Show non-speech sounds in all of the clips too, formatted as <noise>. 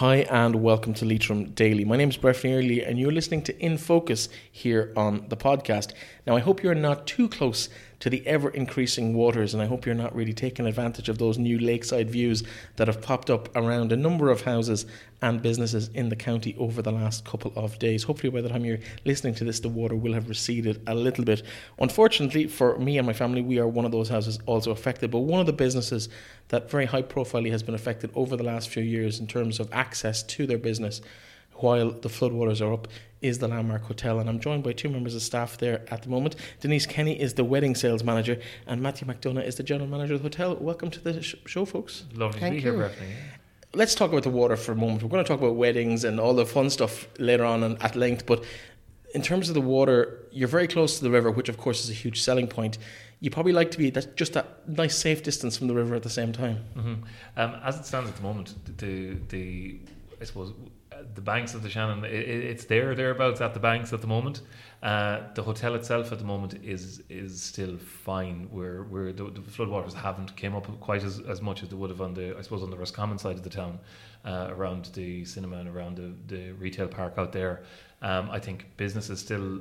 Hi, and welcome to Leitrim Daily. My name is Breffney Early, and you're listening to In Focus here on the podcast. Now, I hope you're not too close to the ever increasing waters, and I hope you're not really taking advantage of those new lakeside views that have popped up around a number of houses and businesses in the county over the last couple of days. Hopefully, by the time you're listening to this, the water will have receded a little bit. Unfortunately, for me and my family, we are one of those houses also affected, but one of the businesses that very high profile has been affected over the last few years in terms of access to their business while the floodwaters are up is the Landmark Hotel. And I'm joined by two members of staff there at the moment. Denise Kenny is the wedding sales manager, and Matthew McDonough is the general manager of the hotel. Welcome to the sh- show, folks. Lovely Thank to be here, you. Breffney. Let's talk about the water for a moment. We're going to talk about weddings and all the fun stuff later on and at length, but in terms of the water, you're very close to the river, which of course is a huge selling point. You probably like to be that just that nice safe distance from the river at the same time. hmm Um, as it stands at the moment, the the I suppose the banks of the Shannon, it, it's there thereabouts at the banks at the moment. Uh, the hotel itself at the moment is is still fine. Where where the, the floodwaters haven't came up quite as, as much as they would have on the I suppose on the Roscommon side of the town, uh, around the cinema and around the, the retail park out there. Um, I think business is still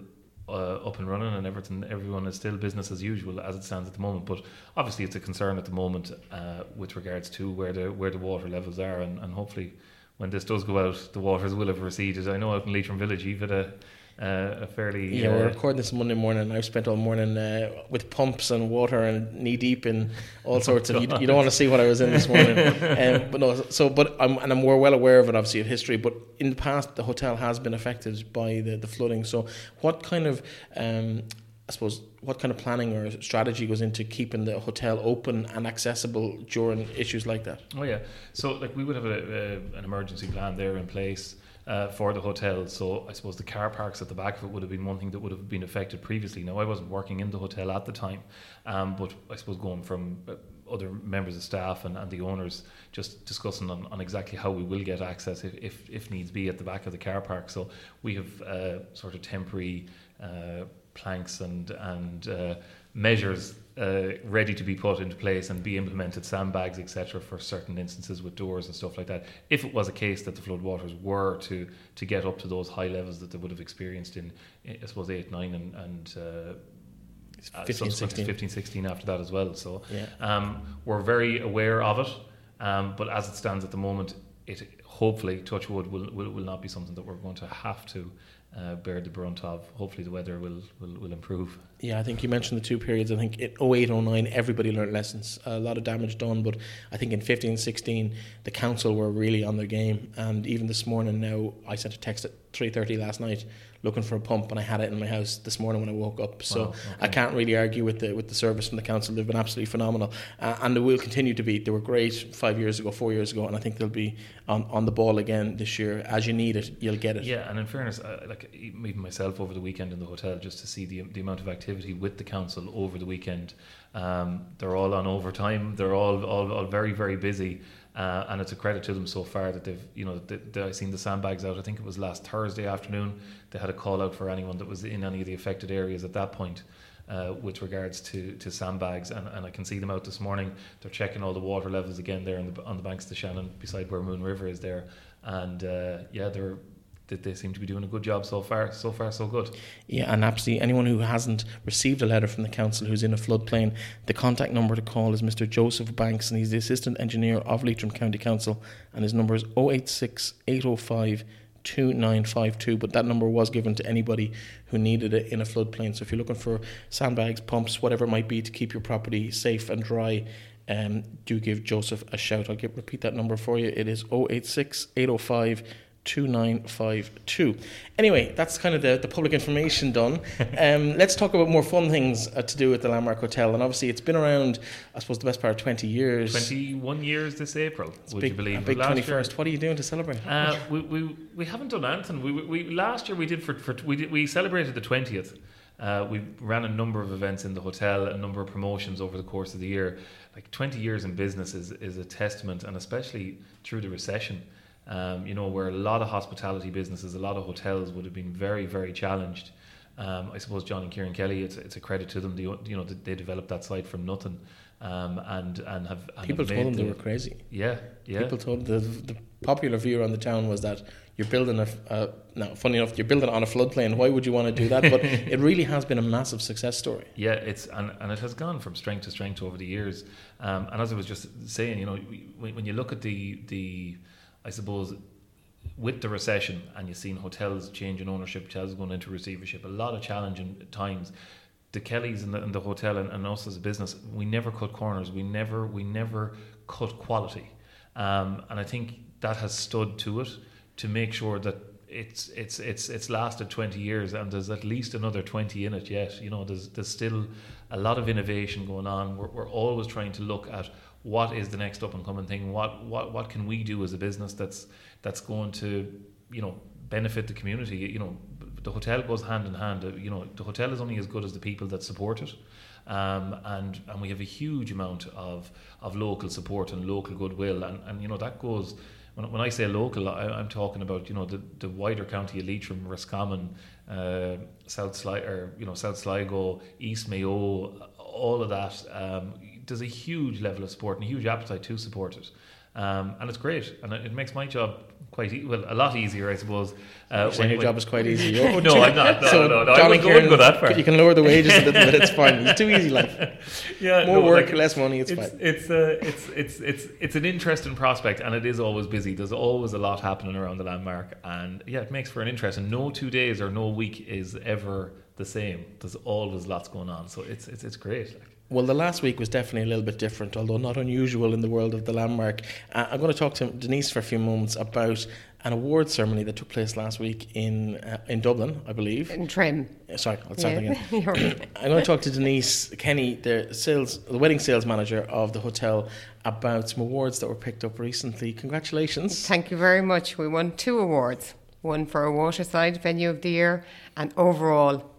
uh, up and running and everything everyone is still business as usual as it stands at the moment but obviously it's a concern at the moment uh, with regards to where the where the water levels are and, and hopefully when this does go out the waters will have receded I know out in Leitrim Village you've had a uh, a fairly Yeah, we're uh, recording this Monday morning. I've spent all morning uh, with pumps and water and knee deep in all sorts of. You, you don't want to see what I was in this morning, <laughs> um, but no. So, but I'm and I'm, we're well aware of it, obviously, of history. But in the past, the hotel has been affected by the, the flooding. So, what kind of, um, I suppose, what kind of planning or strategy goes into keeping the hotel open and accessible during issues like that? Oh yeah, so like we would have a, a, an emergency plan there in place uh, for the hotel. So I suppose the car parks at the back of it would have been one thing that would have been affected previously. Now I wasn't working in the hotel at the time, um, but I suppose going from uh, other members of staff and, and the owners just discussing on, on exactly how we will get access if, if, if needs be at the back of the car park. So we have uh, sort of temporary uh, planks and and uh, measures uh, ready to be put into place and be implemented, sandbags, etc., for certain instances with doors and stuff like that. If it was a case that the floodwaters were to to get up to those high levels that they would have experienced in, I suppose, eight, nine, and, and uh, uh, 15, 16. 15, 16 after that as well. So Yeah. um, we're very aware of it, um, but as it stands at the moment, it hopefully, touch wood, will, will, will not be something that we're going to have to uh, bear the brunt of. Hopefully, the weather will, will, will improve. Yeah, I think you mentioned the two periods. I think in 08, 09, everybody learned lessons. A lot of damage done, but I think in 15, 16, the council were really on their game. And even this morning now, I sent a text at 3.30 last night looking for a pump and I had it in my house this morning when I woke up. So Wow, I can't really argue with the with the service from the council. They've been absolutely phenomenal. Uh, and they will continue to be. They were great five years ago, four years ago, and I think they'll be on, on the ball again this year. As you need it, you'll get it. Yeah, and in fairness, uh, like even myself over the weekend in the hotel, just to see the the amount of activity with the council over the weekend. Um, they're all on overtime. They're all all, all very very busy, uh, and it's a credit to them so far that they've you know they, I seen the sandbags out. I think it was last Thursday afternoon. They had a call out for anyone that was in any of the affected areas at that point. Uh, with regards to, to sandbags, and, and I can see them out this morning. They're checking all the water levels again there on the, on the banks of the Shannon, beside where Moon River is there, and uh, yeah, they're they, they seem to be doing a good job so far. So far, so good. Yeah, and absolutely anyone who hasn't received a letter from the council who's in a floodplain, the contact number to call is Mr. Joseph Banks, and he's the assistant engineer of Leitrim County Council, and his number is 086 805 2952. But that number was given to anybody who needed it in a floodplain. So if you're looking for sandbags, pumps, whatever it might be to keep your property safe and dry, um, do give Joseph a shout. I'll get, repeat that number for you. It is 086 805 2952. Anyway, that's kind of the, the public information done. <laughs> Um, let's talk about more fun things uh, to do at the Landmark Hotel. And obviously, it's been around, I suppose, the best part of 20 years. Twenty one years this April. It's would big, you believe? A big Last year- 21st. What are you doing to celebrate? Uh, we, we we haven't done anything. We, we, we last year we did for, for we did, we celebrated the twentieth. Uh, we ran a number of events in the hotel, a number of promotions over the course of the year. Like twenty years in business is is a testament, and especially through the recession. Um, you know, where a lot of hospitality businesses, a lot of hotels would have been very, very challenged. Um, I suppose John and Kieran Kelly, it's, it's a credit to them. They, you know, they developed that site from nothing um, and and have and People have told them made they were crazy. Yeah, yeah. People told the the popular view around the town was that you're building a. Uh, now, funny enough, you're building on a floodplain. Why would you want to do that? But <laughs> it really has been a massive success story. Yeah, it's and, and it has gone from strength to strength over the years. Um, and as I was just saying, you know, when, when you look at the the, I suppose, with the recession and you've seen hotels changing ownership, hotels going into receivership, a lot of challenging times. The Kellys and the, and the hotel and, and us as a business, we never cut corners. We never we never cut quality, um, and I think that has stood to it to make sure that it's it's it's it's lasted 20 years and there's at least another 20 in it yet you know there's there's still a lot of innovation going on we're, we're always trying to look at what is the next up and coming thing? What what what can we do as a business that's that's going to you know benefit the community? You know the hotel goes hand in hand. You know the hotel is only as good as the people that support it. Um, and and we have a huge amount of of local support and local goodwill. And and you know that goes when, when I say local, I, I'm talking about you know the, the wider county of Leitrim, Roscommon, uh, South Sligo, you know South Sligo, East Mayo, all of that. Um, there's a huge level of support and a huge appetite to support it. Um, and it's great, and it, it makes my job quite e- well a lot easier, I suppose. Uh, Saying your job is quite easy. <laughs> no, I'm not. No, So no, no. I wouldn't go- wouldn't go that far. You can lower the wages a little bit. It's fine. It's too easy life. <laughs> yeah, More no, work, like, less money. It's, it's fine. it's, uh, it's it's it's it's an interesting prospect, and it is always busy. There's always a lot happening around the landmark, and yeah, it makes for an interest. And no two days or no week is ever the same. There's always lots going on, so it's it's it's great. Like. Well, the last week was definitely a little bit different, although not unusual in the world of the landmark. Uh, I'm going to talk to Denise for a few moments about an award ceremony that took place last week in uh, in Dublin, I believe. in trim. Uh, Sorry, let's start Yeah. again. <laughs> Right. <clears throat> I'm going to talk to Denise Kenny, the sales, the wedding sales manager of the hotel, about some awards that were picked up recently. Congratulations! Thank you very much. We won two awards one for a waterside venue of the year and overall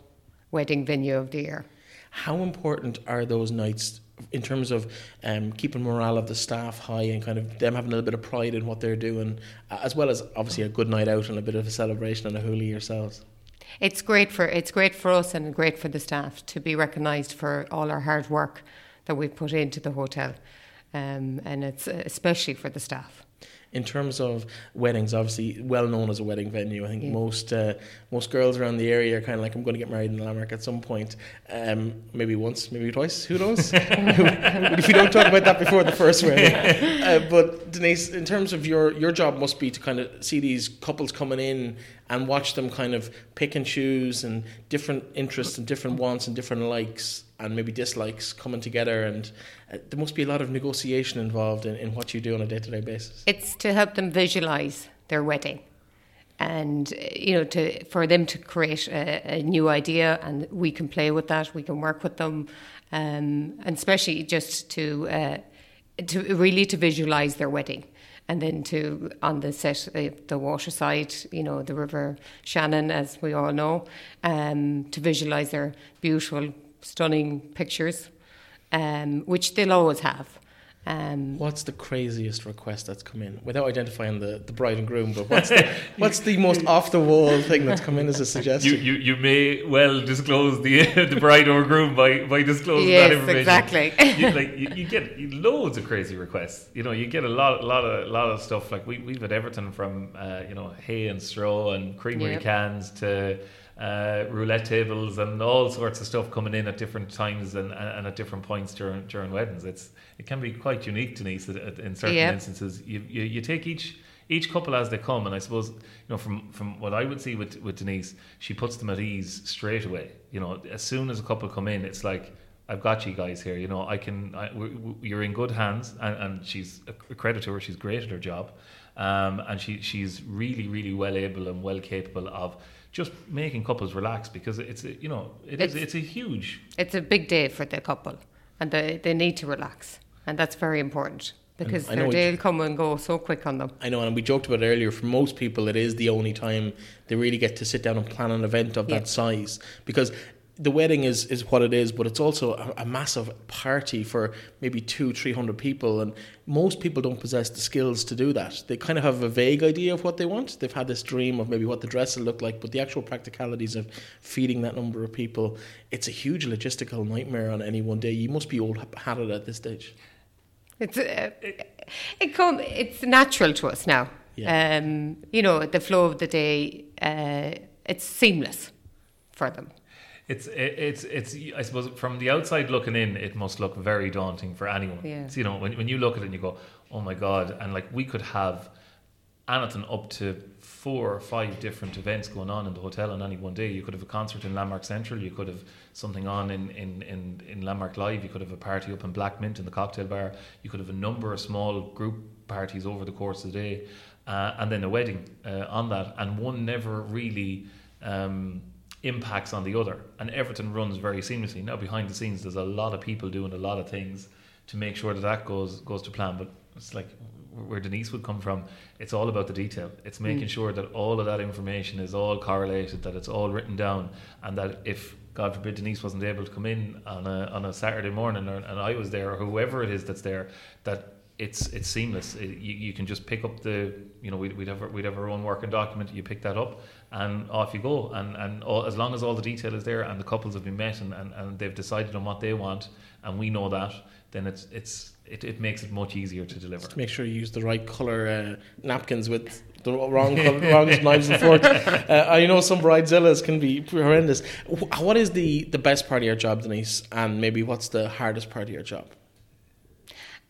wedding venue of the year. How important are those nights in terms of um, keeping morale of the staff high and kind of them having a little bit of pride in what they're doing, uh, as well as obviously a good night out and a bit of a celebration and a hoolie yourselves? It's great for it's great for us and great for the staff to be recognised for all our hard work that we put into the hotel, um, and it's especially for the staff. In terms of weddings, obviously well known as a wedding venue. I think Yeah. most uh, most girls around the area are kind of like, I'm going to get married in the Landmark at some point. Um, maybe once, maybe twice. Who knows? <laughs> if you don't talk about that before the first wedding. <laughs> Uh, but Denise, in terms of your your job, must be to kind of see these couples coming in and watch them kind of pick and choose and different interests and different wants and different likes and maybe dislikes coming together. And uh, there must be a lot of negotiation involved in, in what you do on a day to day basis. It's to help them visualise their wedding, and uh, you know, to for them to create a, a new idea, and we can play with that. We can work with them, um, and especially just to uh, to really to visualise their wedding. And then to on the set, uh, the waterside, you know, the River Shannon, as we all know, um, to visualise their beautiful, stunning pictures, um, which they'll always have. Um, What's the craziest request that's come in without identifying the, the bride and groom? But what's the, <laughs> what's the most off the wall thing that's come in as a You, suggestion? you you may well disclose the <laughs> the bride or groom by by disclosing Yes, that information. exactly. you, like you, you get loads of crazy requests. You know, you get a lot, lot of, lot of stuff. Like we we've had everything from uh, you know hay and straw and creamery Yep. cans to uh, roulette tables and all sorts of stuff coming in at different times and, and at different points during during weddings. It's it can be quite unique, Denise. In certain Yep. instances, you, you you take each each couple as they come, and I suppose you know from from what I would see with with Denise, she puts them at ease straight away. You know, as soon as a couple come in, it's like. I've got you guys here. You know, I can. I, we, we- you're in good hands, and, and she's a credit to her. She's great at her job, um, and she she's really really well able and well capable of just making couples relax because it's a- you know it is It's- it's a huge it's a big day for the couple and they, they need to relax and that's very important because I know their day will come and go so quick on them I know, and we joked about it earlier. For most people, it is the only time they really get to sit down and plan an event of Yeah. that size because the wedding is, is what it is, but it's also a, a, massive party for maybe two, three hundred people, and most people don't possess the skills to do that. They kind of have a vague idea of what they want. They've had this dream of maybe what the dress will look like, but the actual practicalities of feeding that number of people, it's a huge logistical nightmare on any one day. You must be old hatted at this stage. It's uh, it come it's natural to us now. Yeah. Um, you know, the flow of the day, uh, it's seamless for them it's it's it's I suppose from the outside looking in, it must look very daunting for anyone. Yeah. you know, when when you look at it and you go, oh my god, and like we could have anything up to four or five different events going on in the hotel on any one day. You could have a concert in Landmark Central. You could have something on in, in, in, in Landmark Live. You could have a party up in Black Mint in the cocktail bar. You could have a number of small group parties over the course of the day, uh, and then a wedding uh, on that. And one never really. Um, impacts on the other, and everything runs very seamlessly. Now, behind the scenes, there's a lot of people doing a lot of things to make sure that that goes goes to plan. But it's like where Denise would come from. It's all about the detail. It's making mm. sure that all of that information is all correlated, that it's all written down, and that if God forbid Denise wasn't able to come in on a on a Saturday morning, or, and I was there, or whoever it is that's there, that it's it's seamless. It, you, you can just pick up the you know we'd, we'd have our, we'd have our own working document. You pick that up and off you go. And and all, as long as all the detail is there and the couples have been met and, and, and they've decided on what they want and we know that, then it's it's it, it makes it much easier to deliver. Just make sure you use the right color uh, napkins with the wrong color, <laughs> wrong knives and forks. <laughs> Uh, I know some bridezillas can be horrendous. What is the the best part of your job, Denise? And maybe what's the hardest part of your job?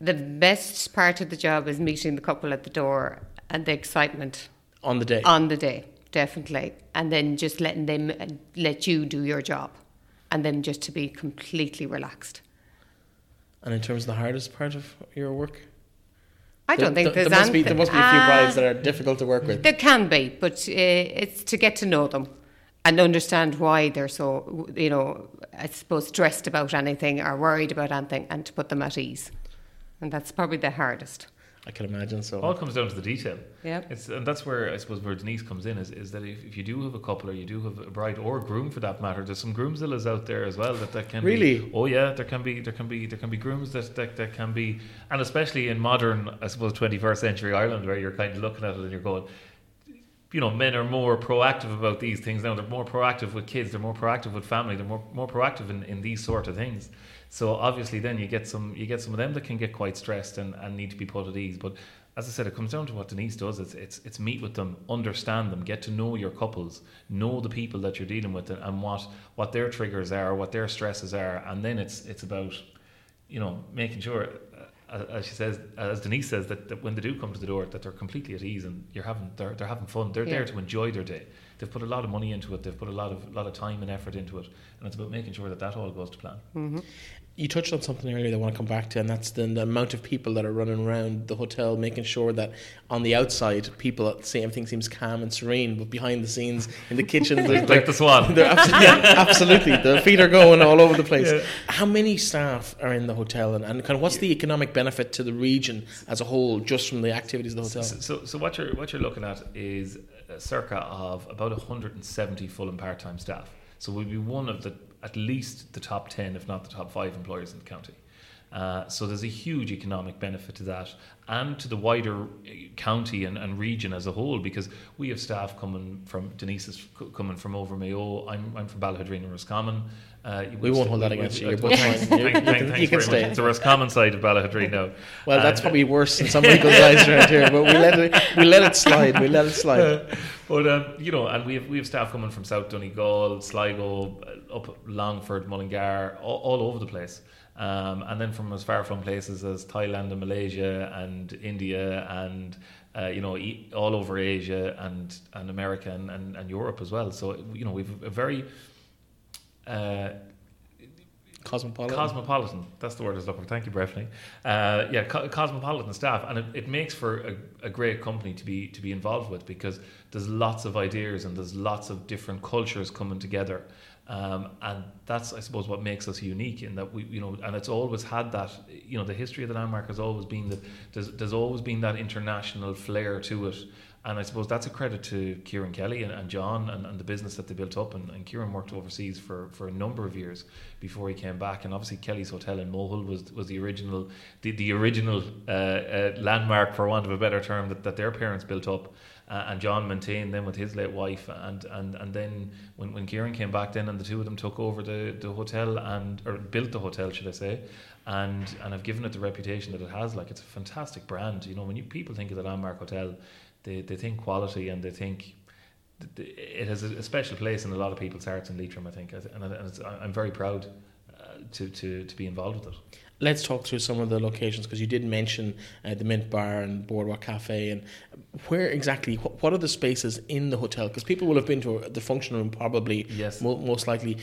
The best part of the job is meeting the couple at the door and the excitement on the day. On the day, definitely, and then just letting them let you do your job, and then just to be completely relaxed. And in terms of the hardest part of your work, I don't think there, there's there must, be, there must be a few uh, brides that are difficult to work with. There can be, but uh, it's to get to know them and understand why they're so, you know, I suppose stressed about anything or worried about anything, and to put them at ease and that's probably the hardest. I can imagine so. All comes down to the detail. Yeah. It's and that's where I suppose where Denise comes in is, is that if, if you do have a couple or you do have a bride or a groom for that matter, there's some groomzillas out there as well that, that can really. Be, oh yeah, there can be there can be there can be grooms that, that that can be and especially in modern I suppose 21st century Ireland where you're kind of looking at it and you're going you know, men are more proactive about these things now. They're more proactive with kids. They're more proactive with family. They're more more proactive in, in these sort of things. So obviously, then you get some you get some of them that can get quite stressed and, and need to be put at ease. But as I said, it comes down to what Denise does. It's it's it's meet with them, understand them, get to know your couples, know the people that you're dealing with, and, what what their triggers are, what their stresses are, and then it's it's about you know making sure uh, as she says, as Denise says, that, that, when they do come to the door, that they're completely at ease and you're having they're, they're having fun. They're yeah. there to enjoy their day they've put a lot of money into it. They've put a lot of lot of time and effort into it, and it's about making sure that that all goes to plan. Mm-hmm. You touched on something earlier that I want to come back to, and that's the, the, amount of people that are running around the hotel, making sure that on the outside, people say everything seems calm and serene, but behind the scenes in the kitchen, <laughs> they're, like the swan. They're absolutely, yeah, absolutely, the feet are going all over the place. Yeah. How many staff are in the hotel, and, and kind of what's the economic benefit to the region as a whole, just from the activities of the hotel? So, so, so what you're what you're looking at is a circa of about 170 full and part time staff. So we'll be one of the at least the top 10, if not the top five employers in the county. Uh, so there's a huge economic benefit to that and to the wider uh, county and, and region as a whole because we have staff coming from Denise is coming from over Mayo I'm, I'm from Ballaghaderreen and Roscommon uh, we won't hold that against you. <laughs> you, you, can, stay. It's the Roscommon side of Ballaghaderreen now. Well, that's probably worse than some <laughs> people's eyes around here, but we let it we let it slide. We let it slide. <laughs> but um, you know, and we have we have staff coming from South Donegal, Sligo, uh, up Longford, Mullingar, all, all over the place. Um, and then from as far from places as Thailand and Malaysia and India and uh, you know all over Asia and and America and, and, and Europe as well. So you know we've a very uh, cosmopolitan. Cosmopolitan. That's the word I was looking for. Thank you, Breffney. Uh, yeah, co- cosmopolitan staff, and it, it makes for a, a, great company to be to be involved with because there's lots of ideas and there's lots of different cultures coming together, um, and that's I suppose what makes us unique in that we you know and it's always had that you know the history of the landmark has always been that there's, there's always been that international flair to it and I suppose that's a credit to Kieran Kelly and, and John and, and, the business that they built up. And, and, Kieran worked overseas for, for a number of years before he came back. And obviously Kelly's Hotel in Mohill was was the original the, the original uh, uh, landmark, for want of a better term, that, that their parents built up. Uh, and John maintained them with his late wife. And, and, and then when, when Kieran came back, then and the two of them took over the, the hotel and or built the hotel, should I say, and and have given it the reputation that it has. Like it's a fantastic brand. You know, when you, people think of the Landmark Hotel they, they think quality and they think it has a special place in a lot of people's hearts in Leitrim, I think, and I'm very proud uh, to, to, to be involved with it. Let's talk through some of the locations because you did mention uh, the Mint Bar and Boardwalk Cafe, and where exactly? What are the spaces in the hotel? Because people will have been to the function room, probably. Yes. Mo- most likely,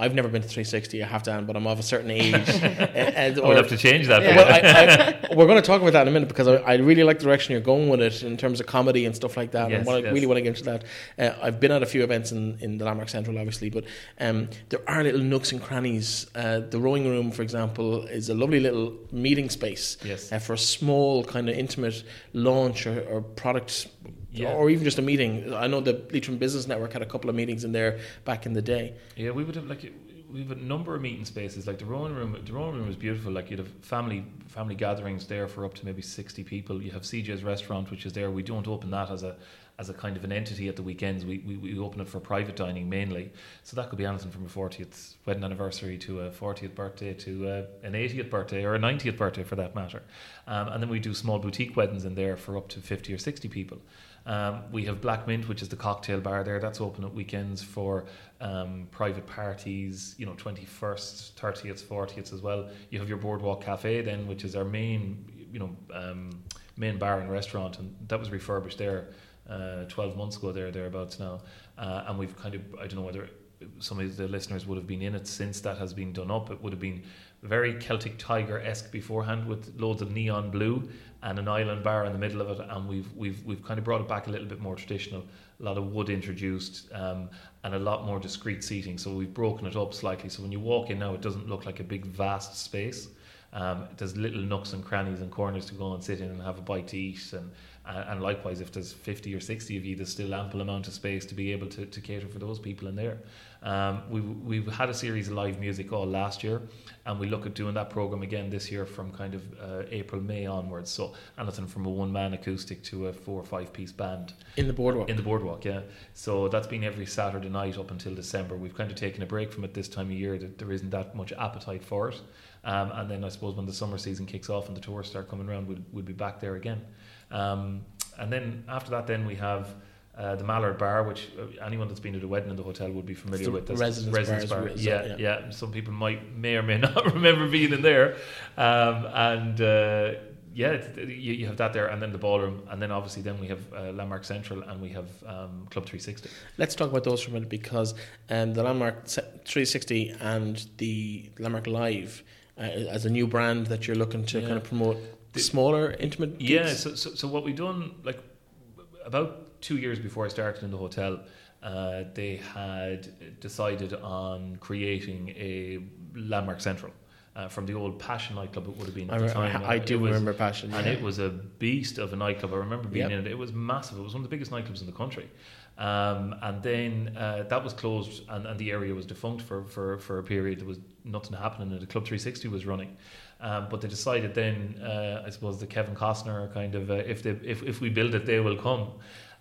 I've never been to 360. I have to, but I'm of a certain age. <laughs> and, or, we'll have to change that. Yeah. Well, I, I, <laughs> we're going to talk about that in a minute because I, I, really like the direction you're going with it in terms of comedy and stuff like that. Yes, and what yes. I really want to get into that. Uh, I've been at a few events in, in the Landmark Central, obviously, but um, there are little nooks and crannies. Uh, the rowing room, for example, is a lovely little meeting space yes. uh, for a small, kind of intimate launch or, or product yeah. or even just a meeting. I know the Leitrim Business Network had a couple of meetings in there back in the day. Yeah, we would have like we have a number of meeting spaces. Like the rowing room, the rowing room is beautiful. Like you'd have family family gatherings there for up to maybe sixty people. You have CJ's restaurant, which is there. We don't open that as a as a kind of an entity at the weekends. We, we, we open it for private dining mainly. So that could be anything from a 40th wedding anniversary to a 40th birthday to a, an 80th birthday or a 90th birthday for that matter. Um, and then we do small boutique weddings in there for up to 50 or 60 people. Um, we have Black Mint, which is the cocktail bar there. That's open at weekends for um, private parties, you know, 21st, 30th, 40th as well. You have your Boardwalk Cafe then, which is our main, you know, um, main bar and restaurant. And that was refurbished there uh, 12 months ago, there, thereabouts now. Uh, and we've kind of, I don't know whether some of the listeners would have been in it since that has been done up. It would have been very Celtic Tiger esque beforehand with loads of neon blue and an island bar in the middle of it. And we've we've we've kind of brought it back a little bit more traditional. A lot of wood introduced um, and a lot more discreet seating. So we've broken it up slightly. So when you walk in now, it doesn't look like a big vast space. Um, there's little nooks and crannies and corners to go and sit in and have a bite to eat and and likewise if there's 50 or 60 of you there's still ample amount of space to be able to, to cater for those people in there. Um, we, we've had a series of live music all last year and we look at doing that program again this year from kind of uh, April May onwards. So anything from a one man acoustic to a four or five piece band. In the boardwalk. In the boardwalk yeah. So that's been every Saturday night up until December. We've kind of taken a break from it this time of year that there isn't that much appetite for it. Um, and then I suppose when the summer season kicks off and the tours start coming around we'll, we'll be back there again um, and then after that, then we have uh, the Mallard Bar, which uh, anyone that's been at a wedding in the hotel would be familiar with. That's residence, residence bar. Yeah, yeah, yeah, Some people might may or may <laughs> not remember being in there, um, and. Uh, yeah, you, you, have that there, and then the ballroom, and then obviously then we have uh, Landmark Central, and we have um, Club 360. Let's talk about those for a minute because um, the Landmark 360 and the Landmark Live, uh, as a new brand that you're looking to yeah. kind of promote, the, smaller, intimate. Gigs? Yeah. So, so, so what we've done like about two years before I started in the hotel, uh, they had decided on creating a landmark central. Uh, from the old Passion nightclub, it would have been at I, the time. I, I do was, remember Passion, and it was a beast of a nightclub. I remember being yep. in it. It was massive. It was one of the biggest nightclubs in the country. Um, and then uh, that was closed, and, and the area was defunct for, for, for a period. There was nothing happening, and the Club 360 was running. Um, but they decided then, uh, I suppose, the Kevin Costner kind of, uh, if, they, if, if we build it, they will come,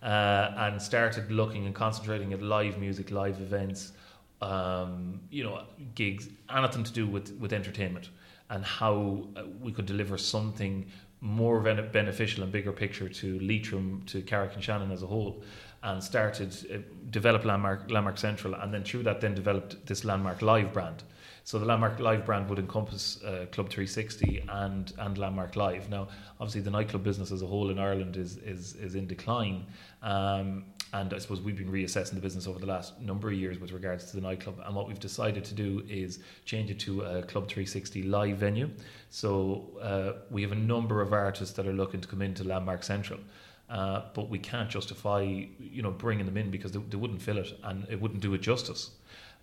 uh, and started looking and concentrating at live music, live events, um, you know, gigs, anything to do with, with entertainment, and how uh, we could deliver something more beneficial and bigger picture to Leitrim, to Carrick-on-Shannon as a whole and started uh, develop landmark landmark central and then through that then developed this landmark live brand so the Landmark Live brand would encompass uh, Club 360 and and Landmark Live. Now, obviously, the nightclub business as a whole in Ireland is is is in decline. Um, and I suppose we've been reassessing the business over the last number of years with regards to the nightclub. And what we've decided to do is change it to a Club 360 live venue. So uh, we have a number of artists that are looking to come into Landmark Central. Uh, but we can't justify, you know, bringing them in because they, they, wouldn't fill it and it wouldn't do it justice.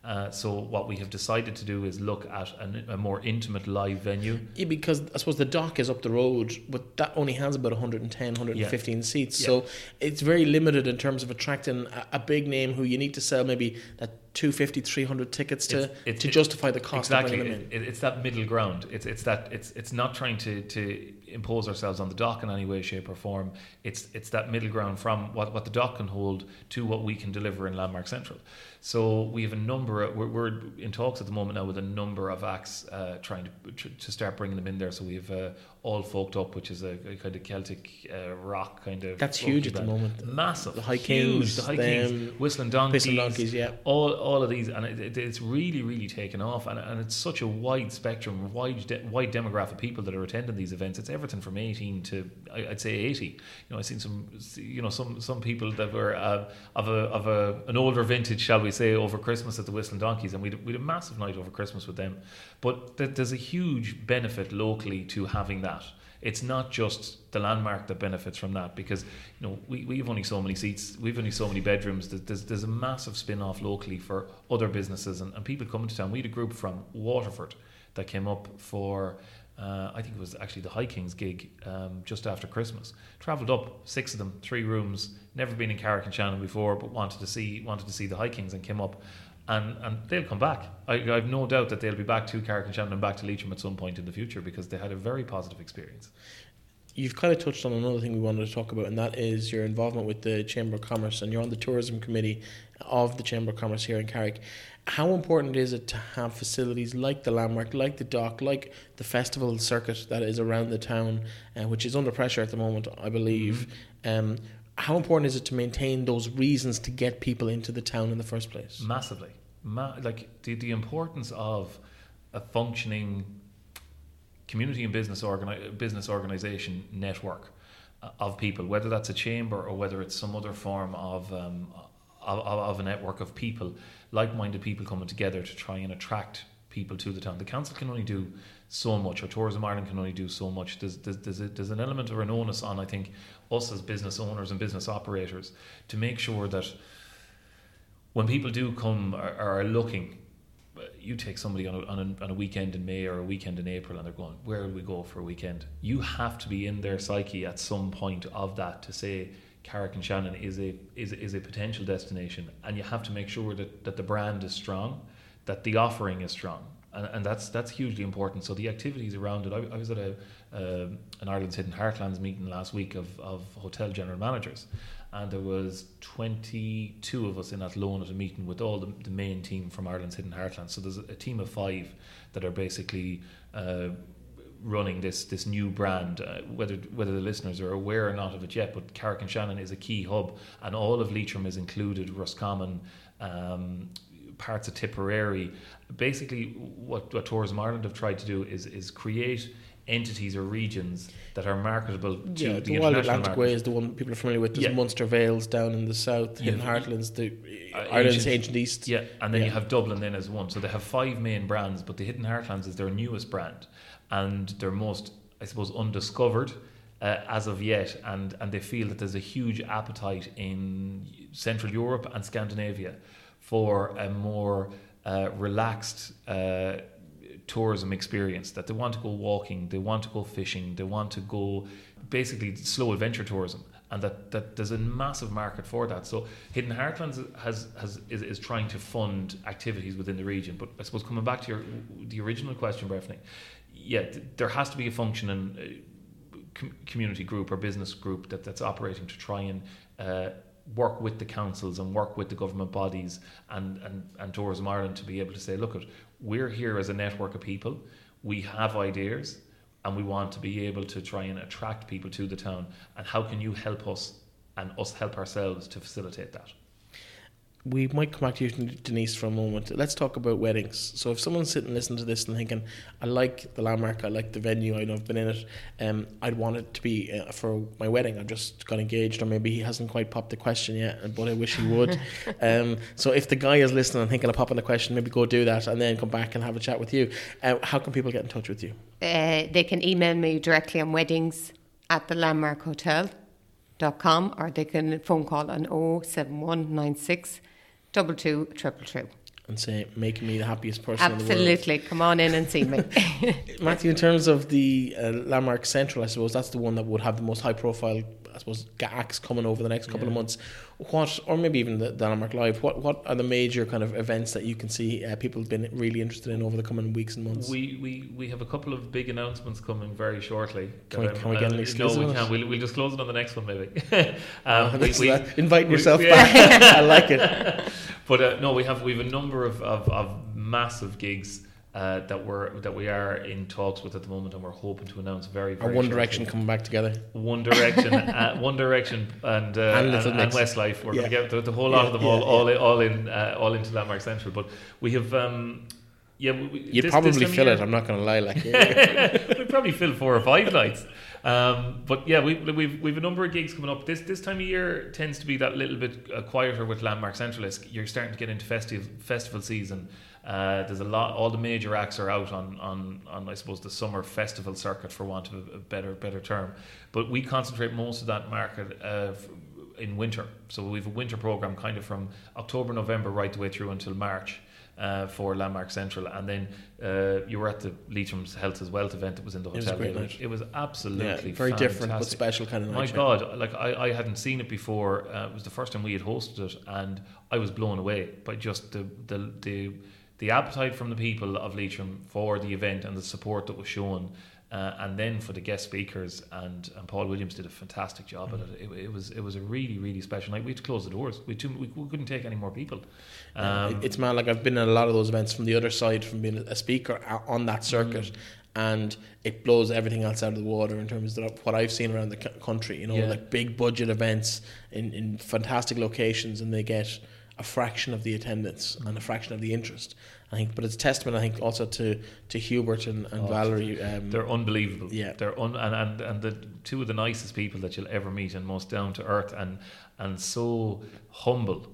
Uh, so what we have decided to do is look at an, a more intimate live venue. Yeah, because I suppose the dock is up the road, but that only has about 110, 115 yeah. seats. Yeah. So it's very limited in terms of attracting a, a, big name who you need to sell maybe that 250, 300 tickets to, it's, it's, to justify the cost exactly. It, it's that middle ground. It's it's that it's it's not trying to, to impose ourselves on the dock in any way, shape, or form. It's it's that middle ground from what, what the dock can hold to what we can deliver in Landmark Central. So we have a number. Of, we're, we're in talks at the moment now with a number of acts uh, trying to to start bringing them in there. So we have uh, All Folk'd Up, which is a, a kind of Celtic uh, rock kind of. That's huge at the moment. Massive, the High Kings, the High Kings, Whistling Donkeys, Whistling Donkeys, yeah. All all of these, and it, it's really really taken off, and, and it's such a wide spectrum, wide de- wide demographic of people that are attending these events. It's everything from eighteen to I'd say eighty. You know, I've seen some, you know, some some people that were uh, of a of a an older vintage, shall we say, over Christmas at the Whistling Donkeys, and we we had a massive night over Christmas with them. But th- there's a huge benefit locally to having that it's not just the landmark that benefits from that because you know we, we have only so many seats we've only so many bedrooms there's, there's a massive spin-off locally for other businesses and, and people coming to town we had a group from Waterford that came up for uh, I think it was actually the High Kings gig um, just after Christmas. Travelled up, six of them, three rooms. Never been in Carrick-on-Shannon before, but wanted to see wanted to see the High Kings and came up and and they'll come back. I, have no doubt that they'll be back to Carrick-on-Shannon and back to Leitrim at some point in the future because they had a very positive experience. You've kind of touched on another thing we wanted to talk about, and that is your involvement with the Chamber of Commerce, and you're on the tourism committee of the Chamber of Commerce here in Carrick. How important is it to have facilities like the landmark, like the dock, like the festival circuit that is around the town, uh, which is under pressure at the moment, I believe? Mm-hmm. Um, how important is it to maintain those reasons to get people into the town in the first place? Massively. Ma- like the, the importance of a functioning community and business organi- business organization network uh, of people, whether that's a chamber or whether it's some other form of, um, of, of a network of people, like-minded people coming together to try and attract people to the town. The council can only do so much, or Tourism Ireland can only do so much. There's, there's, there's, a, there's an element of an onus on, I think, us as business owners and business operators to make sure that when people do come or are looking, you take somebody on a, on, a, on a weekend in May or a weekend in April and they're going, where will we go for a weekend? You have to be in their psyche at some point of that to say, Carrick-on-Shannon is a is, is a potential destination, and you have to make sure that, that the brand is strong, that the offering is strong, and, and that's that's hugely important. So the activities around it. I, I was at a uh, an Ireland's Hidden Heartlands meeting last week of, of hotel general managers, and there was 22 of us in that Athlone at a meeting with all the, the main team from Ireland's Hidden Heartlands. So there's a, a team of five that are basically. Uh, running this this new brand, uh, whether whether the listeners are aware or not of it yet. But Carrick-on-Shannon is a key hub, and all of Leitrim is included. Roscommon, um, parts of Tipperary. Basically, what, what Tourism Ireland have tried to do is is create entities or regions that are marketable to yeah, the, the Wild Atlantic market. Way is the one people are familiar with. There's yeah. Munster Vales down in the south, yeah. Hidden Heartlands, the uh, Ireland's ancient, East. Yeah, and then yeah. you have Dublin then as one. So they have five main brands, but the Hidden Heartlands is their newest brand and they're most, I suppose, undiscovered. Uh, as of yet, and, and they feel that there's a huge appetite in Central Europe and Scandinavia for a more uh, relaxed uh, tourism experience. That they want to go walking, they want to go fishing, they want to go basically slow adventure tourism. And that, that there's a massive market for that. So Hidden Heartlands has, has is, is trying to fund activities within the region. But I suppose coming back to your the original question, Breffney, yeah, th- there has to be a functioning uh, com- community group or business group that, that's operating to try and uh, work with the councils and work with the government bodies and, and, and Tourism Ireland to be able to say, look, we're here as a network of people, we have ideas, and we want to be able to try and attract people to the town. And how can you help us and us help ourselves to facilitate that? We might come back to you, Denise, for a moment. Let's talk about weddings. So, if someone's sitting listening to this and thinking, "I like the landmark, I like the venue, I know I've been in it, um, I'd want it to be uh, for my wedding. I've just got engaged, or maybe he hasn't quite popped the question yet, but I wish he would." <laughs> um, so, if the guy is listening and thinking of popping the question, maybe go do that and then come back and have a chat with you. Uh, how can people get in touch with you? Uh, they can email me directly on weddings at the Landmark Hotel. Dot com or they can phone call on 07196 double two triple two. and say, making me the happiest person in the world. Absolutely. Come on in and see me. <laughs> Matthew, in terms of the uh, Landmark Central, I suppose that's the one that would have the most high profile, I suppose, acts coming over the next couple of months. What, or maybe even the, the Landmark Live, what, what are the major kind of events that you can see uh, people have been really interested in over the coming weeks and months? We, we, we have a couple of big announcements coming very shortly. Can we- can we get an uh, exclusive No, we can. We'll, we'll disclose it on the next one, maybe. <laughs> Oh, um, we- we- Inviting we- yourself yeah. back. <laughs> I like it. <laughs> But uh, no, we have we have a number of, of, of massive gigs uh, that we're that we are in talks with at the moment, and we're hoping to announce very. Very One shortly. Direction coming back together. One Direction, uh, <laughs> One Direction, and uh, And and, and, Westlife. We're Yeah. going to get the, the whole lot Yeah, of them all yeah, all in, all in uh, all into Landmark Central. But we have. Um, yeah, we, we- You'd this- probably this fill year- it, I'm not going to lie. Like, <laughs> We'd probably fill four or five nights. Um, but yeah, we, we've we've a number of gigs coming up. This this time of year tends to be that little bit uh, quieter with Landmark Central. It's, you're starting to get into festive festival season. Uh, there's a lot. All the major acts are out on, on, on I suppose the summer festival circuit, for want of a, better better term. But we concentrate most of that market uh, in winter. So we have a winter program, kind of from October, November, right the way through until March uh, for Landmark Central, and then uh, you were at the Leitrim's Health as Wealth event that was in the was hotel. it, night. it was yeah, absolutely very different but special kind of night. My yeah. God, like I, I hadn't seen it before. Uh, it was the first time we had hosted it, and I was blown away by just the the the, the appetite from the people of Leitrim for the event and the support that was shown. Uh, and then for the guest speakers and, and Paul Williams did a fantastic job at it. it. It was it was a really really special night. We had to close the doors. We too, we, we couldn't take any more people. Um, it's mad. Like I've been at a lot of those events from the other side, from being a speaker on that circuit, Mm. and it blows everything else out of the water in terms of what I've seen around the country. You know, Yeah. like big budget events in, in fantastic locations, and they get a fraction of the attendance and a fraction of the interest. I think, but it's testament, I think, also to to Hubert and, and Oh, Valerie. Um, They're unbelievable. Yeah. they're un- and, and and the two of the nicest people that you'll ever meet, and most down to earth, and and so humble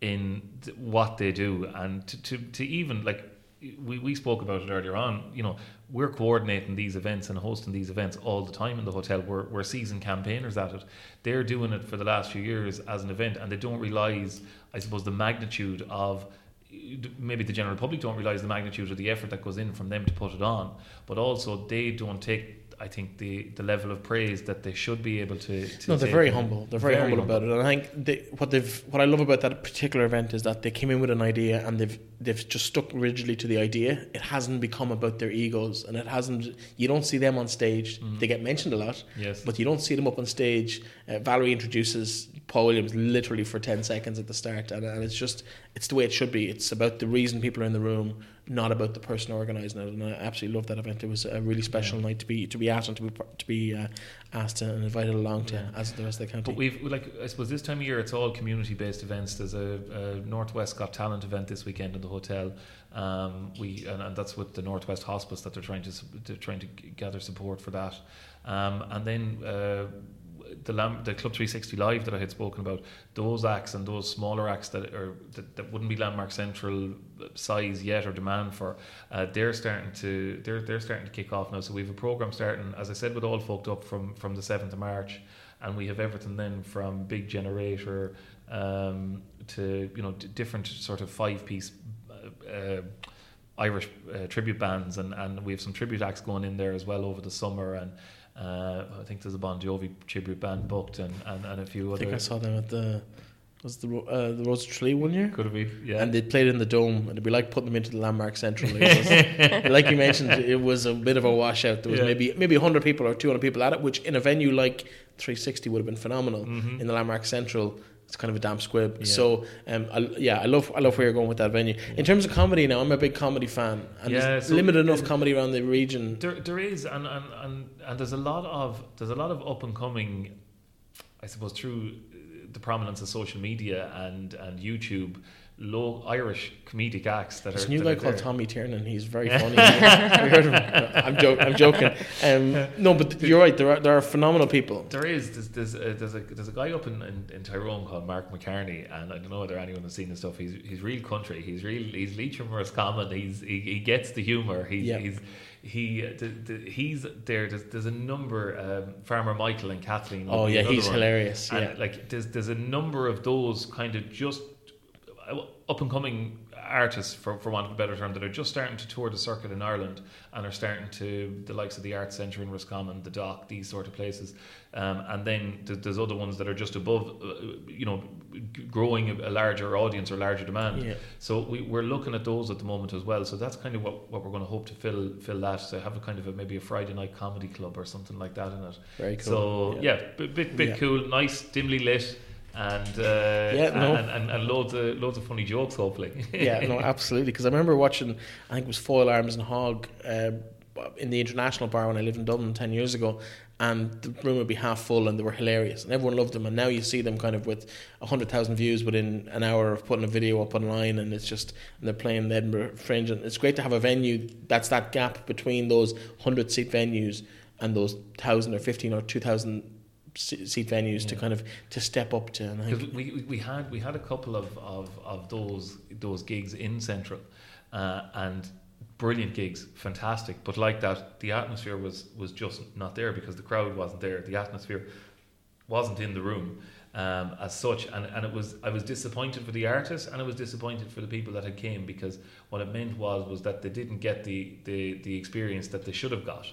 in th- what they do, and to to, to even like we, we spoke about it earlier on. You know, we're coordinating these events and hosting these events all the time in the hotel. We're we're seasoned campaigners at it. They're doing it for the last few years as an event, and they don't realise, I suppose, the magnitude of maybe the general public don't realize the magnitude of the effort that goes in from them to put it on, but also they don't take, I think, the, the level of praise that they should be able to. to No, they're very humble. They're very, humble, about it, and I think they, what they've what I love about that particular event is that they came in with an idea and they've they've just stuck rigidly to the idea. It hasn't become about their egos, and it hasn't. You don't see them on stage. They get mentioned a lot, Yes. but you don't see them up on stage. Uh, Valerie introduces Paul Williams literally for ten seconds at the start, and, and it's just it's the way it should be. It's about the reason people are in the room, not about the person organising it. And I absolutely love that event. It was a really special night to be to be at and to be to be uh, asked and invited along to Yeah. as the rest of the county. But we've like I suppose this time of year it's all community based events. There's a, a Northwest Got Talent event this weekend in the hotel. Um, we and, and that's with the Northwest Hospice that they're trying to they're trying to gather support for that. Um, and then uh, the Lam- the Club 360 Live that I had spoken about, those acts and those smaller acts that are that, that wouldn't be Landmark Central size yet or demand for, uh, they're starting to they're they're starting to kick off now. So we have a program starting, as I said, with All Folk'd Up from from the seventh of March, and we have everything then from big generator um, to you know d- different sort of five piece. Uh, uh, Irish uh, tribute bands and, and we have some tribute acts going in there as well over the summer and uh, I think there's a Bon Jovi tribute band booked and, and, and a few I other I think I saw them at the was the uh, the Rose of Tralee one year. could have been yeah And they played in the dome, and it'd be like putting them into the Landmark Central. <laughs> It was, like you mentioned, it was a bit of a washout. There was Yeah. maybe maybe 100 people or 200 people at it, which in a venue like 360 would have been phenomenal. Mhm. In the Landmark Central, it's kind of a damp squib. Yeah. So, um, I, yeah, I love I love where you're going with that venue. In terms of comedy, now I'm a big comedy fan, and Yeah, there's so- limited enough comedy around the region. There, there is, and, and, and, and there's a lot of there's a lot of up and coming, I suppose, through the prominence of social media and and YouTube, low Irish comedic acts that There's are. a new guy called there. Tommy Tiernan. He's very <laughs> funny. Have you heard of him? I'm, jo- I'm joking. Um, no, but you're right. There are there are phenomenal people. There is there's there's a, there's a there's a guy up in, in, in Tyrone called Mark McCarney, and I don't know whether anyone has seen his stuff. He's he's real country. He's real he's Leitrimers common. He's he, he gets the humour. He's Yeah. he's he the, the, he's there. There's, there's a number. Um, Farmer Michael and Kathleen. Oh yeah, he's one. hilarious. And Yeah. like there's there's a number of those kind of just uh, up and coming artists, for, for want of a better term, that are just starting to tour the circuit in Ireland and are starting to the likes of the Arts Centre in Roscommon, the Dock, these sort of places. Um, and then there's other ones that are just above, uh, you know, growing a larger audience or larger demand. Yeah. So we, we're looking at those at the moment as well. So that's kind of what, what we're going to hope to fill fill that. So have a kind of a, maybe a Friday night comedy club or something like that in it. Very cool. So Yeah. yeah, bit bit, Yeah. cool, nice, dimly lit, and uh, Yeah, no. and, and, and loads of loads of funny jokes hopefully. yeah, no, <laughs> absolutely. Because I remember watching, I think it was Foil Arms and Hog uh, in the International Bar when I lived in Dublin 10 years ago. And the room would be half full and they were hilarious. And everyone loved them. And now you see them kind of with 100,000 views within an hour of putting a video up online. And it's just, and they're playing the Edinburgh Fringe. And it's great to have a venue that's that gap between those 100 seat venues and those 1,000 or 15 or 2,000 se- seat venues to kind of to step up to. Because we, we had we had a couple of, of, of those those gigs in Central, uh, and brilliant gigs, fantastic. But like that, the atmosphere was was just not there because the crowd wasn't there. The atmosphere wasn't in the room um, as such, and, and it was I was disappointed for the artists and I was disappointed for the people that had came because what it meant was was that they didn't get the the, the experience that they should have got.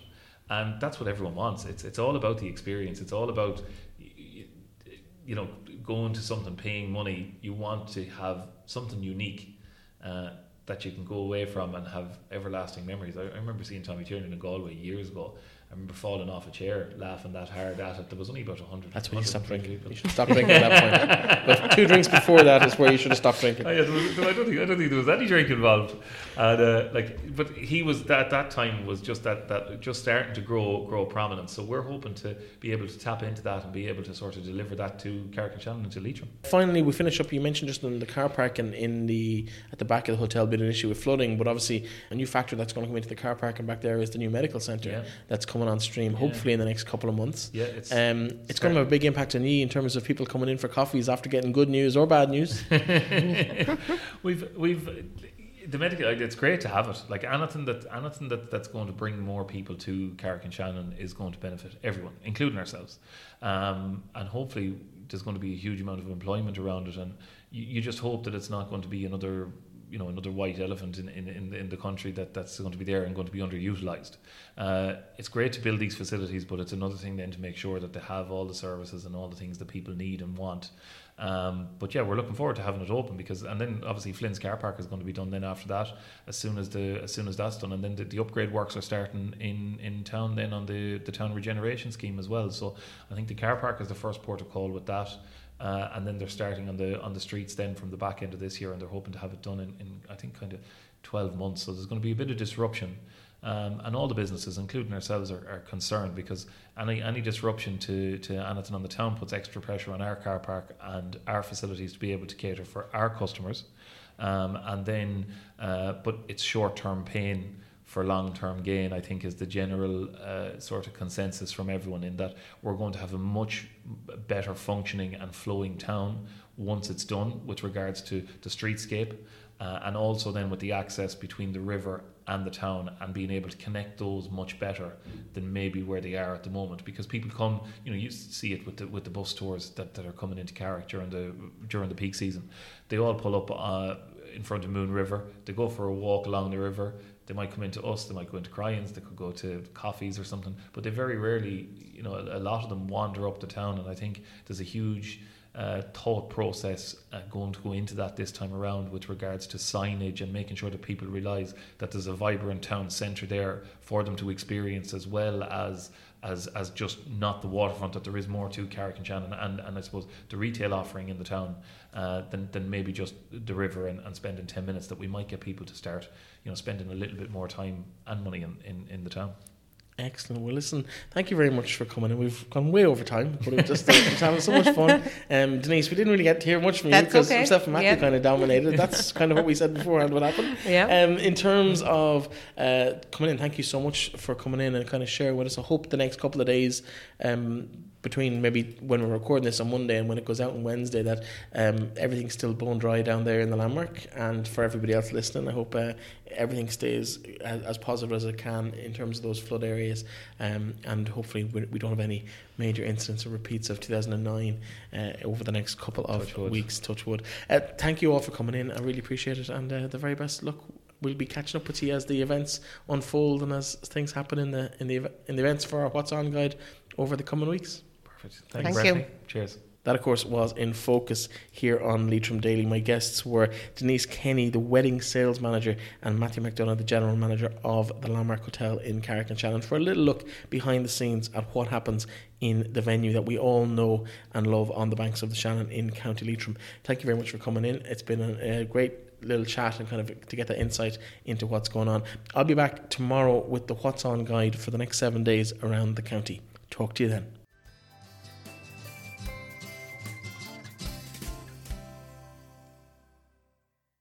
And that's what everyone wants. It's it's all about the experience. It's all about you know going to something, paying money. You want to have something unique uh, that you can go away from and have everlasting memories. I, I remember seeing Tommy Tiernan in Galway years ago. I remember falling off a chair, laughing that hard at it. There was only about hundred. that's when you stop drinking. people. You should stop drinking at that point. But two drinks before that is where you should have stopped drinking. Oh, yeah, was, I don't think I don't think there was any drink involved, and uh, like, but he was at that time was just that that just starting to grow grow prominence. So we're hoping to be able to tap into that and be able to sort of deliver that to Carrick-on-Shannon and to Leitrim. Finally, we finish up. You mentioned just in the car park and in the at the back of the hotel been an issue with flooding, but obviously a new factor that's going to come into the car park and back there is the new medical centre Yeah. that's coming on stream. Yeah. Hopefully in the next couple of months. Yeah, it's Um, it's going to have a big impact on you in terms of people coming in for coffees after getting good news or bad news. <laughs> we've we've the medical. like, It's great to have it. Like anything that anything that, that's going to bring more people to Carrick-on-Shannon is going to benefit everyone, including ourselves. Um, and hopefully, there's going to be a huge amount of employment around it. And you, you just hope that it's not going to be another. You know, another white elephant in, in, in, in the country that, that's going to be there and going to be underutilized. Uh, it's great to build these facilities, but it's another thing then to make sure that they have all the services and all the things that people need and want. Um, but yeah, we're looking forward to having it open because, and then obviously Flynn's car park is going to be done then after that, as soon as the as soon as that's done, and then the, the upgrade works are starting in, in town then on the the town regeneration scheme as well. So I think the car park is the first port of call with that, uh, and then they're starting on the on the streets then from the back end of this year, and they're hoping to have it done in, in I think kind of twelve months. So there's going to be a bit of disruption. Um, and all the businesses, including ourselves, are, are concerned because any any disruption to, to anything on the town puts extra pressure on our car park and our facilities to be able to cater for our customers. Um, and then, uh, but it's short term pain for long term gain, I think, is the general uh, sort of consensus from everyone in that we're going to have a much better functioning and flowing town once it's done with regards to the streetscape. Uh, and also then with the access between the river and the town and being able to connect those much better than maybe where they are at the moment. Because people come you know you see it with the with the bus tours that, that are coming into Carrick during the during the peak season. They all pull up uh, in front of Moon River. They go for a walk along the river they might come into us they might go into Cryans they could go to coffees or something but they very rarely you know a, a lot of them wander up the town and I think there's a huge uh, thought process uh, going to go into that this time around with regards to signage and making sure that people realise that there's a vibrant town centre there for them to experience as well as as as just not the waterfront that there is more to Carrick-on-Shannon and, and I suppose the retail offering in the town uh, than, than maybe just the river and, and spending 10 minutes that we might get people to start you know spending a little bit more time and money in, in, in the town Excellent. Well, listen, thank you very much for coming. And we've gone way over time, but it was just, it was having so much fun. Um, Denise, we didn't really get to hear much from you because okay. myself and Matthew Yeah. kind of dominated. That's <laughs> kind of what we said beforehand what happened. Yeah. Um, in terms of uh, coming in, thank you so much for coming in and kind of sharing with us. I hope the next couple of days, um, between maybe when we're recording this on Monday and when it goes out on Wednesday, that um, everything's still bone dry down there in the landmark. And for everybody else listening, I hope uh, everything stays as, as positive as it can in terms of those flood areas um, and hopefully we, we don't have any major incidents or repeats of 2009 uh, over the next couple of Touch weeks. Touch wood. Uh, thank you all for coming in. I really appreciate it, and uh, the very best luck. We'll be catching up with you as the events unfold and as things happen in the in the in the events for our What's On guide over the coming weeks. Perfect. Thank Thanks, you. Bethany. Cheers. That, of course, was in focus here on Leitrim Daily. My guests were Denise Kenny, the wedding sales manager, and Matthew McDonough, the general manager of the Landmark Hotel in Carrick-on-Shannon, for a little look behind the scenes at what happens in the venue that we all know and love on the banks of the Shannon in County Leitrim. Thank you very much for coming in. It's been a, a great little chat and kind of to get that insight into what's going on. I'll be back tomorrow with the What's On guide for the next seven days around the county. Talk to you then.